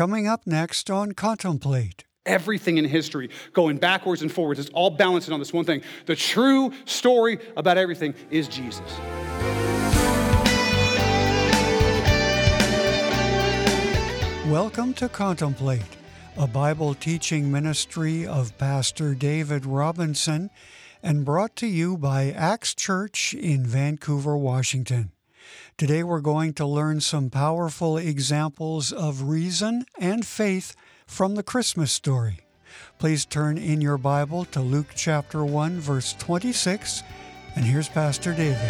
coming up next on Contemplate. Everything in history, going backwards and forwards, it's all balancing on this one thing. The true story about everything is Jesus. Welcome to Contemplate, a Bible teaching ministry of Pastor David Robinson and brought to you by Axe Church in Vancouver, Washington. Today we're going to learn some powerful examples of reason and faith from the Christmas story. Please turn in your Bible to Luke chapter 1, verse 26, and here's Pastor David.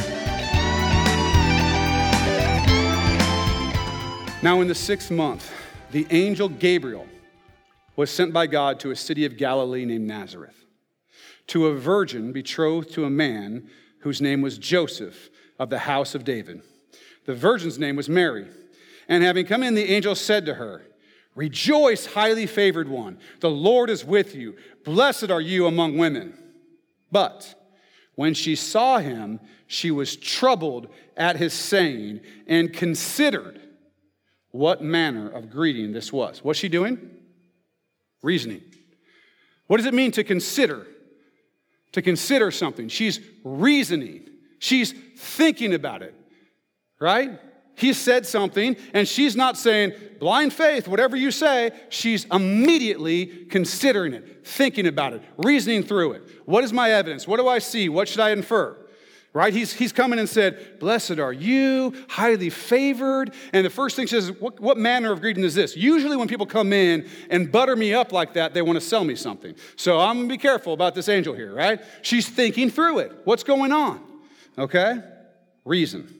Now, in the sixth month, the angel Gabriel was sent by God to a city of Galilee named Nazareth, to a virgin betrothed to a man whose name was Joseph of the house of David. The virgin's name was Mary. And having come in, the angel said to her, Rejoice, highly favored one. The Lord is with you. Blessed are you among women. But when she saw him, she was troubled at his saying and considered what manner of greeting this was. What's she doing? Reasoning. What does it mean to consider? To consider something. She's reasoning, she's thinking about it right? He said something, and she's not saying, blind faith, whatever you say. She's immediately considering it, thinking about it, reasoning through it. What is my evidence? What do I see? What should I infer? Right? He's, he's coming and said, Blessed are you, highly favored. And the first thing she says, what, what manner of greeting is this? Usually, when people come in and butter me up like that, they want to sell me something. So I'm going to be careful about this angel here, right? She's thinking through it. What's going on? Okay? Reason.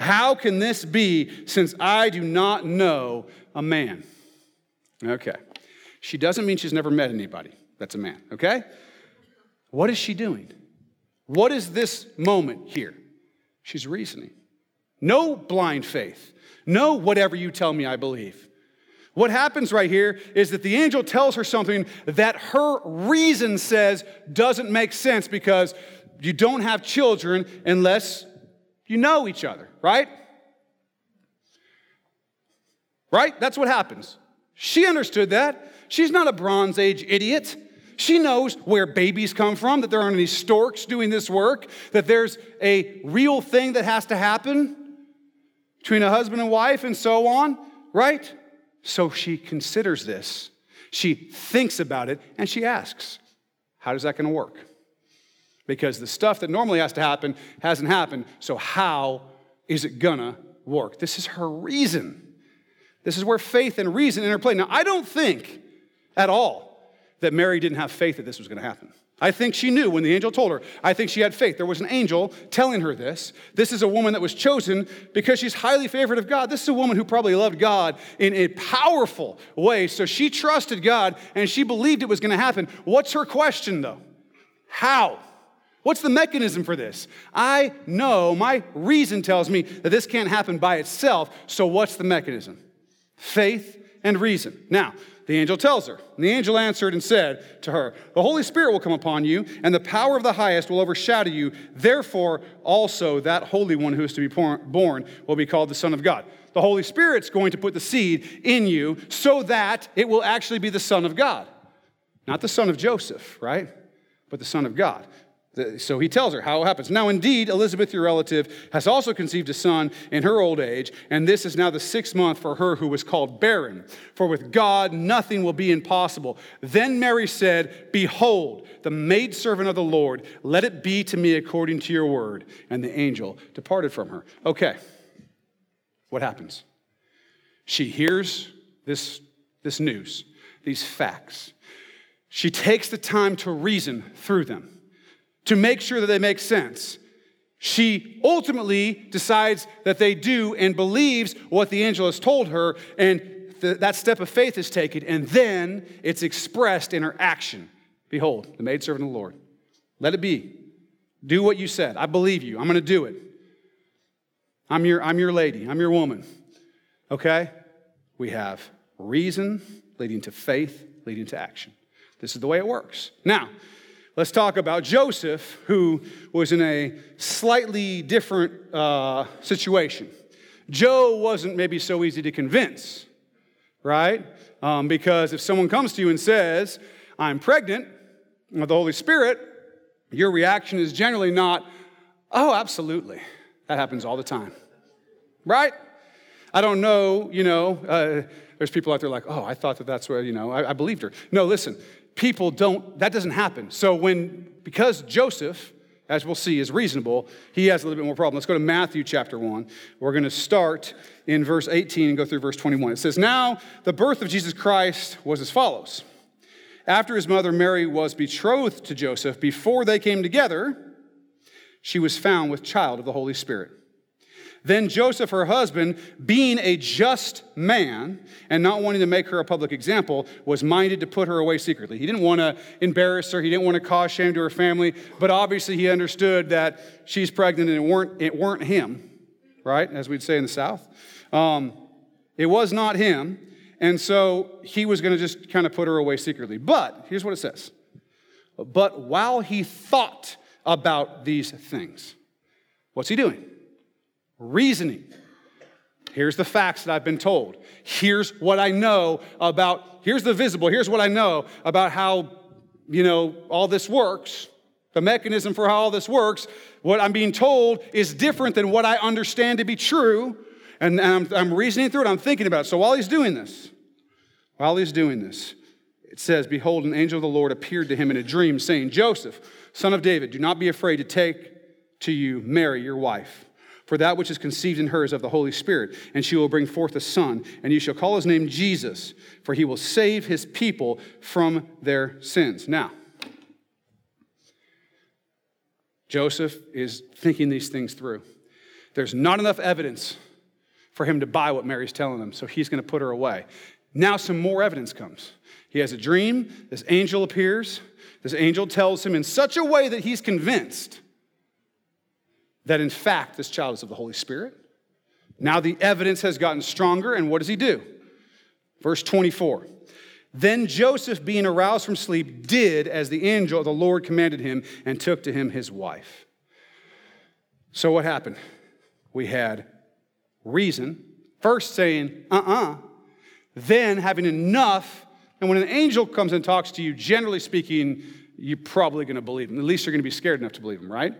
how can this be since I do not know a man? Okay. She doesn't mean she's never met anybody that's a man, okay? What is she doing? What is this moment here? She's reasoning. No blind faith. No whatever you tell me, I believe. What happens right here is that the angel tells her something that her reason says doesn't make sense because you don't have children unless you know each other, right? Right? That's what happens. She understood that. She's not a Bronze Age idiot. She knows where babies come from, that there aren't any storks doing this work, that there's a real thing that has to happen between a husband and wife, and so on, right? So she considers this. She thinks about it, and she asks, How is that going to work? Because the stuff that normally has to happen hasn't happened. So, how is it gonna work? This is her reason. This is where faith and reason interplay. Now, I don't think at all that Mary didn't have faith that this was gonna happen. I think she knew when the angel told her. I think she had faith. There was an angel telling her this. This is a woman that was chosen because she's highly favored of God. This is a woman who probably loved God in a powerful way. So she trusted God and she believed it was going to happen. What's her question though? How? What's the mechanism for this? I know, my reason tells me that this can't happen by itself, so what's the mechanism? Faith and reason. Now, the angel tells her, and the angel answered and said to her, The Holy Spirit will come upon you, and the power of the highest will overshadow you. Therefore, also that Holy One who is to be born will be called the Son of God. The Holy Spirit's going to put the seed in you so that it will actually be the Son of God. Not the son of Joseph, right? But the Son of God. So he tells her how it happens. Now, indeed, Elizabeth, your relative, has also conceived a son in her old age, and this is now the sixth month for her who was called barren. For with God, nothing will be impossible. Then Mary said, Behold, the maidservant of the Lord, let it be to me according to your word. And the angel departed from her. Okay, what happens? She hears this, this news, these facts. She takes the time to reason through them to make sure that they make sense. She ultimately decides that they do and believes what the angel has told her. And the, that step of faith is taken, and then it's expressed in her action. Behold, the maidservant of the Lord. Let it be. Do what you said. I believe you. I'm going to do it. I'm your, I'm your lady. I'm your woman. Okay? We have reason leading to faith, leading to action. This is the way it works. Now, let's talk about Joseph, who was in a slightly different uh, situation. Joe wasn't maybe so easy to convince, right? Um, because if someone comes to you and says, I'm pregnant with the Holy Spirit, your reaction is generally not, oh, absolutely. That happens all the time, right? I don't know, you know, uh, there's people out there like, oh, I thought that that's where, you know, I, I believed her. No, listen, people don't, that doesn't happen. So when, because Joseph, as we'll see, is reasonable, he has a little bit more problem. Let's go to Matthew chapter 1. We're going to start in verse 18 and go through verse 21. It says, Now the birth of Jesus Christ was as follows. After his mother Mary was betrothed to Joseph, before they came together, she was found with child of the Holy Spirit. Then Joseph, her husband, being a just man and not wanting to make her a public example, was minded to put her away secretly. He didn't want to embarrass her, he didn't want to cause shame to her family, but obviously he understood that she's pregnant and it weren't, it weren't him, right? As we'd say in the South. Um, it was not him. And so he was going to just kind of put her away secretly. But here's what it says But while he thought about these things, what's he doing? Reasoning. Here's the facts that I've been told. Here's what I know about, here's the visible, here's what I know about how, you know, all this works, the mechanism for how all this works. What I'm being told is different than what I understand to be true. And I'm, I'm reasoning through it, I'm thinking about it. So while he's doing this, while he's doing this, it says, Behold, an angel of the Lord appeared to him in a dream, saying, Joseph, son of David, do not be afraid to take to you Mary, your wife. For that which is conceived in her is of the Holy Spirit, and she will bring forth a son, and you shall call his name Jesus, for he will save his people from their sins. Now, Joseph is thinking these things through. There's not enough evidence for him to buy what Mary's telling him, so he's going to put her away. Now, some more evidence comes. He has a dream, this angel appears. This angel tells him in such a way that he's convinced that in fact this child is of the Holy Spirit. Now the evidence has gotten stronger, and what does he do? Verse 24. Then Joseph, being aroused from sleep, did as the angel of the Lord commanded him and took to him his wife. So what happened? We had reason, first saying, uh uh-uh, uh, then having enough. And when an angel comes and talks to you, generally speaking, you're probably going to believe him. At least you're going to be scared enough to believe him, right?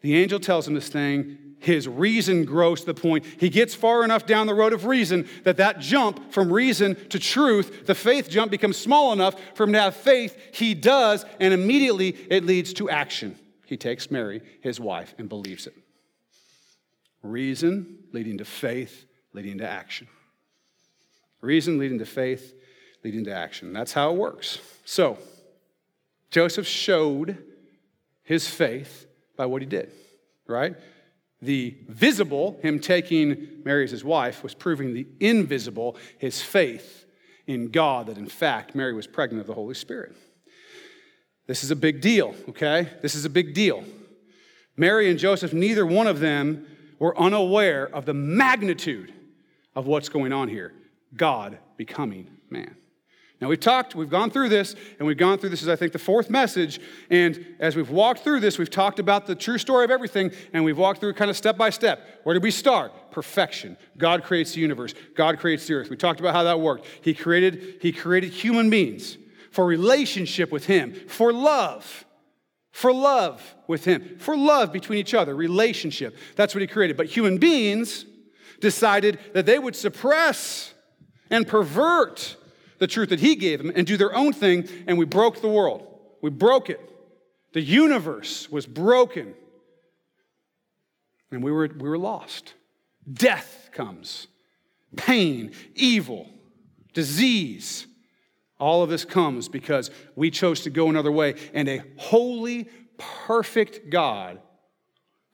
The angel tells him this thing. His reason grows to the point he gets far enough down the road of reason that that jump from reason to truth, the faith jump becomes small enough for him to have faith. He does, and immediately it leads to action. He takes Mary, his wife, and believes it. Reason leading to faith, leading to action. Reason leading to faith, leading to action. That's how it works. So, Joseph showed his faith by what he did, right? The visible, him taking Mary as his wife, was proving the invisible, his faith in God, that in fact Mary was pregnant of the Holy Spirit. This is a big deal, okay? This is a big deal. Mary and Joseph, neither one of them were unaware of the magnitude of what's going on here. God becoming man. Now, we've talked, we've gone through this, and we've gone through this as I think, the fourth message. And as we've walked through this, we've talked about the true story of everything, and we've walked through kind of step by step. Where did we start? Perfection. God creates the universe, God creates the earth. We talked about how that worked. He created, he created human beings for relationship with Him, for love. For love with Him, for love between each other, relationship. That's what He created. But human beings decided that they would suppress and pervert the truth that He gave them and do their own thing, and we broke the world. We broke it. The universe was broken, and we were, we were lost. Death comes, pain, evil, disease. All of this comes because we chose to go another way, and a holy, perfect God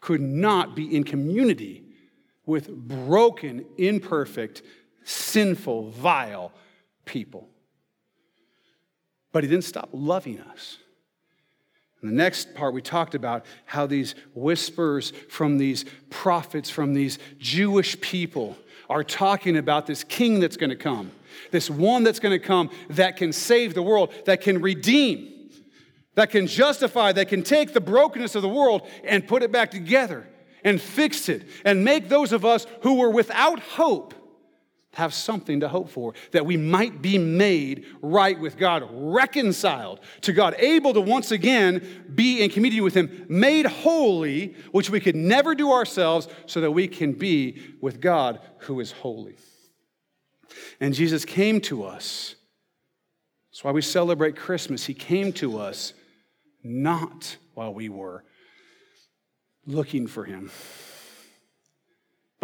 could not be in community with broken, imperfect, sinful, vile people. But he didn't stop loving us. In the next part, we talked about how these whispers from these prophets, from these Jewish people, are talking about this king that's going to come, this one that's going to come that can save the world, that can redeem, that can justify, that can take the brokenness of the world and put it back together and fix it and make those of us who were without hope have something to hope for, that we might be made right with God, reconciled to God, able to once again be in community with Him, made holy, which we could never do ourselves, so that we can be with God who is holy. And Jesus came to us. That's why we celebrate Christmas. He came to us not while we were looking for Him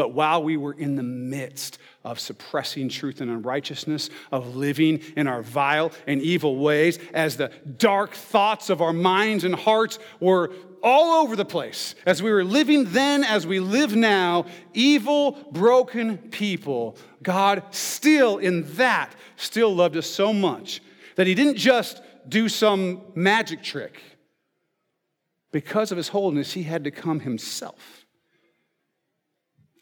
but while we were in the midst of suppressing truth and unrighteousness, of living in our vile and evil ways, as the dark thoughts of our minds and hearts were all over the place, as we were living then as we live now, evil, broken people, God still, in that, still loved us so much that He didn't just do some magic trick. Because of His holiness, He had to come Himself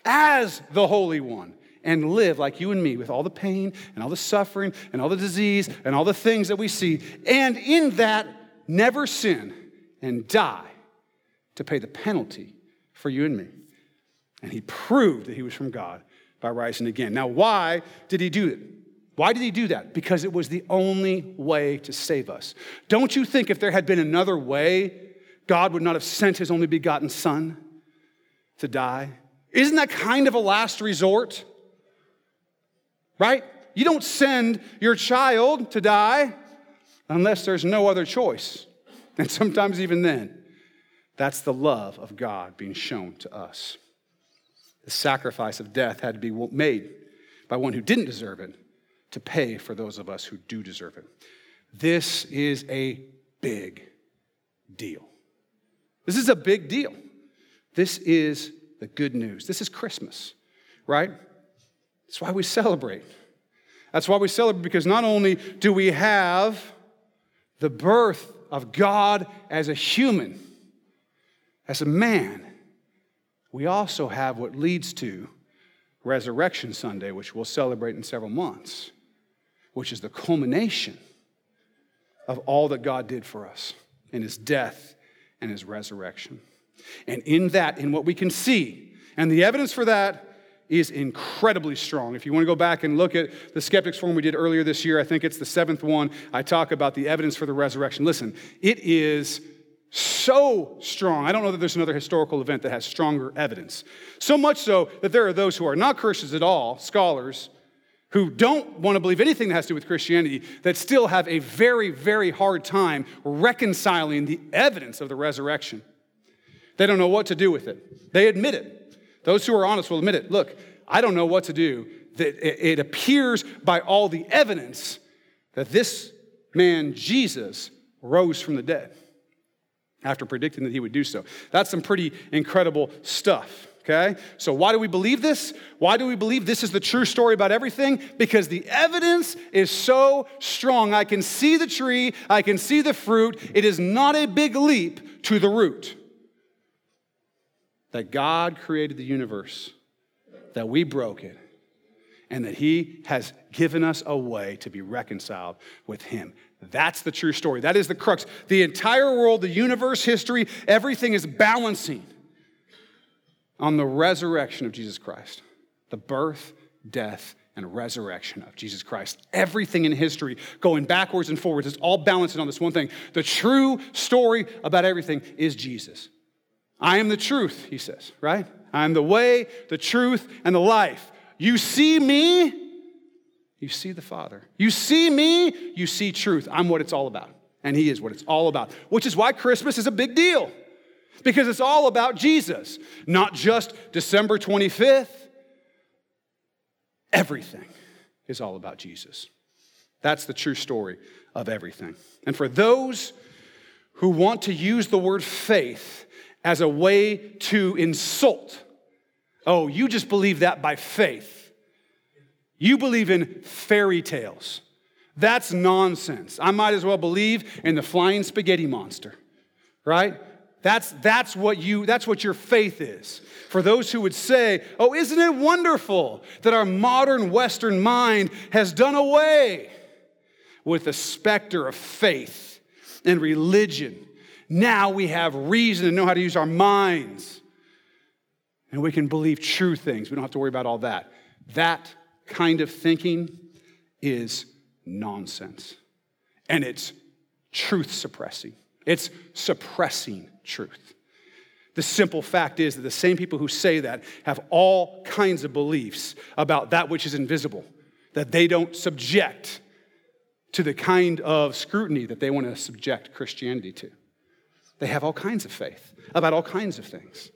as the Holy One and live like you and me with all the pain and all the suffering and all the disease and all the things that we see, and in that, never sin and die to pay the penalty for you and me. And he proved that he was from God by rising again. Now, why did he do it? Why did he do that? Because it was the only way to save us. Don't you think if there had been another way, God would not have sent his only begotten Son to die? Isn't that kind of a last resort? Right? You don't send your child to die unless there's no other choice. And sometimes, even then, that's the love of God being shown to us. The sacrifice of death had to be made by one who didn't deserve it to pay for those of us who do deserve it. This is a big deal. This is a big deal. This is the good news. This is Christmas, right? That's why we celebrate. That's why we celebrate because not only do we have the birth of God as a human, as a man, we also have what leads to Resurrection Sunday, which we'll celebrate in several months, which is the culmination of all that God did for us in his death and his resurrection. And in that, in what we can see, and the evidence for that is incredibly strong. If you want to go back and look at the Skeptics Forum we did earlier this year, I think it's the seventh one, I talk about the evidence for the resurrection. Listen, it is so strong. I don't know that there's another historical event that has stronger evidence. So much so that there are those who are not Christians at all, scholars, who don't want to believe anything that has to do with Christianity, that still have a very, very hard time reconciling the evidence of the resurrection. They don't know what to do with it. They admit it. Those who are honest will admit it. Look, I don't know what to do. It appears by all the evidence that this man, Jesus, rose from the dead after predicting that he would do so. That's some pretty incredible stuff. Okay? So, why do we believe this? Why do we believe this is the true story about everything? Because the evidence is so strong. I can see the tree, I can see the fruit. It is not a big leap to the root that God created the universe, that we broke it, and that He has given us a way to be reconciled with Him. That's the true story. That is the crux. The entire world, the universe, history, everything is balancing on the resurrection of Jesus Christ, the birth, death, and resurrection of Jesus Christ. Everything in history, going backwards and forwards, is all balancing on this one thing. The true story about everything is Jesus. I am the truth, he says, right? I am the way, the truth, and the life. You see me, you see the Father. You see me, you see truth. I'm what it's all about. And he is what it's all about, which is why Christmas is a big deal. Because it's all about Jesus, not just December 25th. Everything is all about Jesus. That's the true story of everything. And for those who want to use the word faith as a way to insult. Oh, you just believe that by faith. You believe in fairy tales. That's nonsense. I might as well believe in the flying spaghetti monster, right? That's, that's, what you, that's what your faith is. For those who would say, oh, isn't it wonderful that our modern Western mind has done away with the specter of faith and religion? Now we have reason to know how to use our minds. And we can believe true things. We don't have to worry about all that. That kind of thinking is nonsense. And it's truth suppressing, it's suppressing truth. The simple fact is that the same people who say that have all kinds of beliefs about that which is invisible, that they don't subject to the kind of scrutiny that they want to subject Christianity to. They have all kinds of faith about all kinds of things,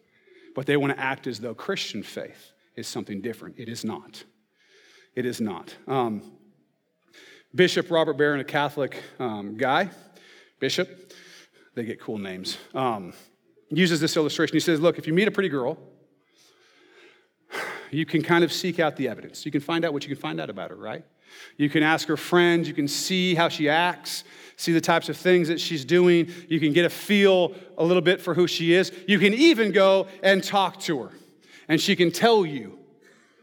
but they want to act as though Christian faith is something different. It is not. It is not. Um, Bishop Robert Barron, a Catholic um, guy, bishop, they get cool names, um, uses this illustration. He says, Look, if you meet a pretty girl, you can kind of seek out the evidence. You can find out what you can find out about her, right? You can ask her friends, you can see how she acts, see the types of things that she's doing. You can get a feel a little bit for who she is. You can even go and talk to her, and she can tell you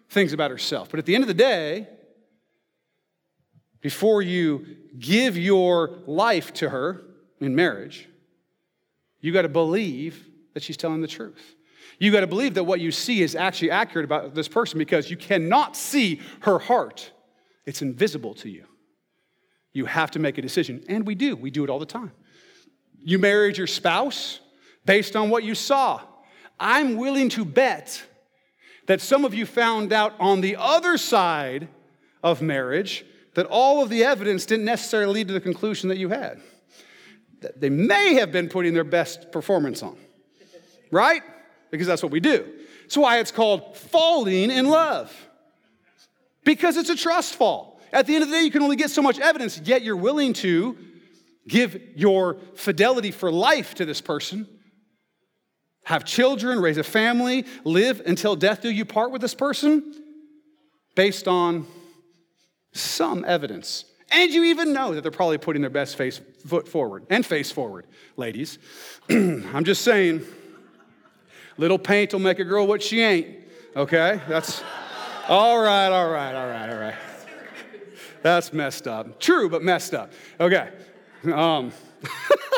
things about herself. But at the end of the day, before you give your life to her in marriage, you got to believe that she's telling the truth. You got to believe that what you see is actually accurate about this person because you cannot see her heart. It's invisible to you. You have to make a decision, and we do. We do it all the time. You married your spouse based on what you saw. I'm willing to bet that some of you found out on the other side of marriage that all of the evidence didn't necessarily lead to the conclusion that you had. They may have been putting their best performance on, right? Because that's what we do. That's why it's called falling in love, because it's a trust fall. At the end of the day, you can only get so much evidence, yet you're willing to give your fidelity for life to this person, have children, raise a family, live until death do you part with this person based on some evidence. And you even know that they're probably putting their best face foot forward and face forward, ladies. I'm just saying, little paint will make a girl what she ain't. Okay? That's all right, all right, all right, all right. That's messed up. True, but messed up. Okay. Um,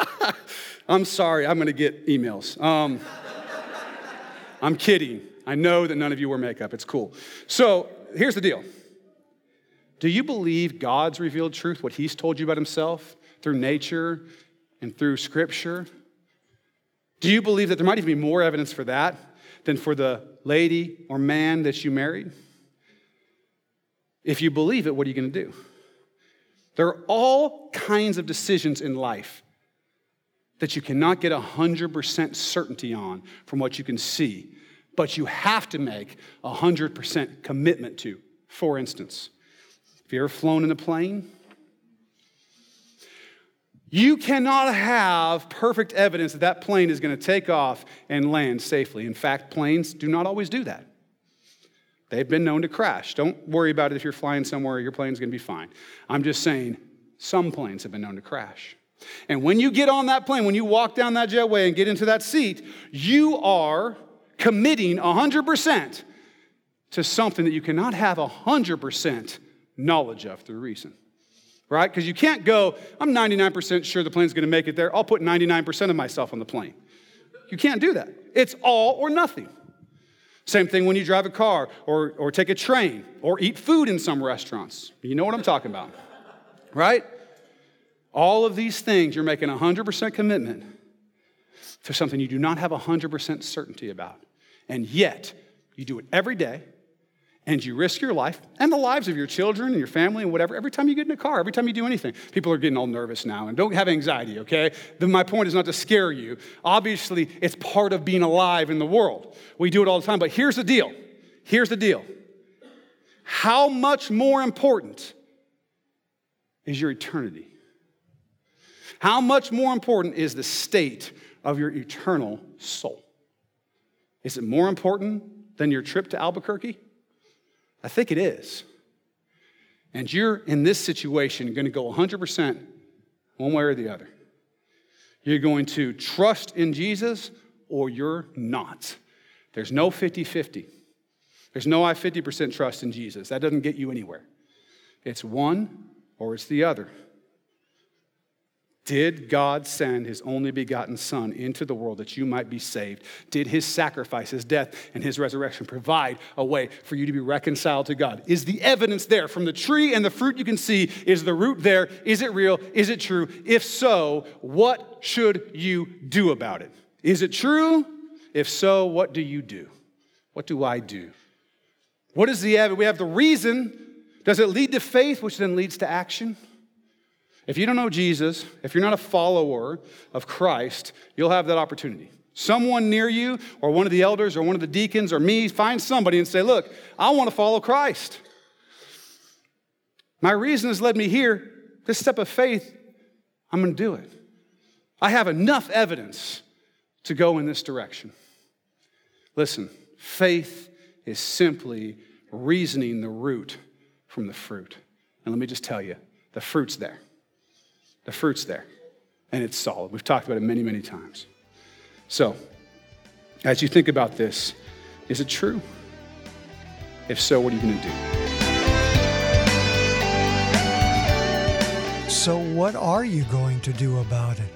I'm sorry, I'm gonna get emails. Um, I'm kidding. I know that none of you wear makeup. It's cool. So here's the deal. Do you believe God's revealed truth, what He's told you about Himself through nature and through Scripture? Do you believe that there might even be more evidence for that than for the lady or man that you married? If you believe it, what are you going to do? There are all kinds of decisions in life that you cannot get 100% certainty on from what you can see, but you have to make 100% commitment to. For instance, have you ever flown in a plane? You cannot have perfect evidence that that plane is going to take off and land safely. In fact, planes do not always do that. They've been known to crash. Don't worry about it if you're flying somewhere, your plane's to be fine. I'm just saying, some planes have been known to crash. And when you get on that plane, when you walk down that jetway and get into that seat, you are committing 100% to something that you cannot have 100% knowledge of through reason. Right? Because you can't go, I'm 99% sure the plane's gonna make it there. I'll put 99% of myself on the plane. You can't do that. It's all or nothing. Same thing when you drive a car or, or take a train or eat food in some restaurants. You know what I'm talking about, right? All of these things, you're making 100% commitment to something you do not have 100% certainty about. And yet, you do it every day and you risk your life and the lives of your children and your family and whatever every time you get in a car, every time you do anything. People are getting all nervous now and don't have anxiety, okay? my point is not to scare you. Obviously, it's part of being alive in the world. We do it all the time, but here's the deal. Here's the deal. How much more important is your eternity? How much more important is the state of your eternal soul? Is it more important than your trip to Albuquerque? I think it is. and you're in this situation going to go 100% one way or the other. You're going to trust in Jesus or you're not. There's no 50 50. There's no I 50% trust in Jesus. That doesn't get you anywhere. It's one or it's the other. Did God send his only begotten Son into the world that you might be saved? Did his sacrifice, his death, and his resurrection provide a way for you to be reconciled to God? Is the evidence there from the tree and the fruit you can see? Is the root there? Is it real? Is it true? If so, what should you do about it? Is it true? If so, what do you do? What do I do? What is the evidence? We have the reason. Does it lead to faith, which then leads to action? If you don't know Jesus, if you're not a follower of Christ, you'll have that opportunity. Someone near you, or one of the elders, or one of the deacons, or me, find somebody and say, Look, I want to follow Christ. My reason has led me here. This step of faith, I'm going to do it. I have enough evidence to go in this direction. Listen, faith is simply reasoning the root from the fruit. And let me just tell you, the fruit's there. The fruit's there, and it's solid. We've talked about it many, many times. So, as you think about this, is it true? If so, what are you going to do? So, what are you going to do about it?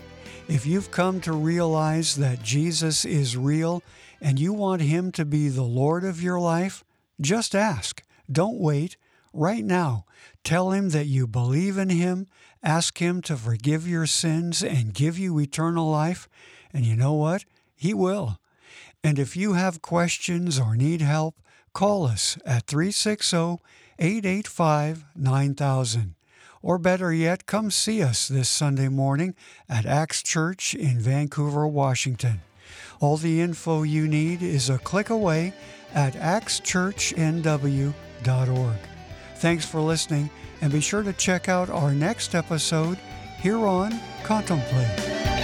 If you've come to realize that Jesus is real and you want Him to be the Lord of your life, just ask. Don't wait. Right now, tell Him that you believe in Him Ask Him to forgive your sins and give you eternal life, and you know what? He will. And if you have questions or need help, call us at 360 885 9000. Or better yet, come see us this Sunday morning at Axe Church in Vancouver, Washington. All the info you need is a click away at axchurchnw.org. Thanks for listening and be sure to check out our next episode here on Contemplate.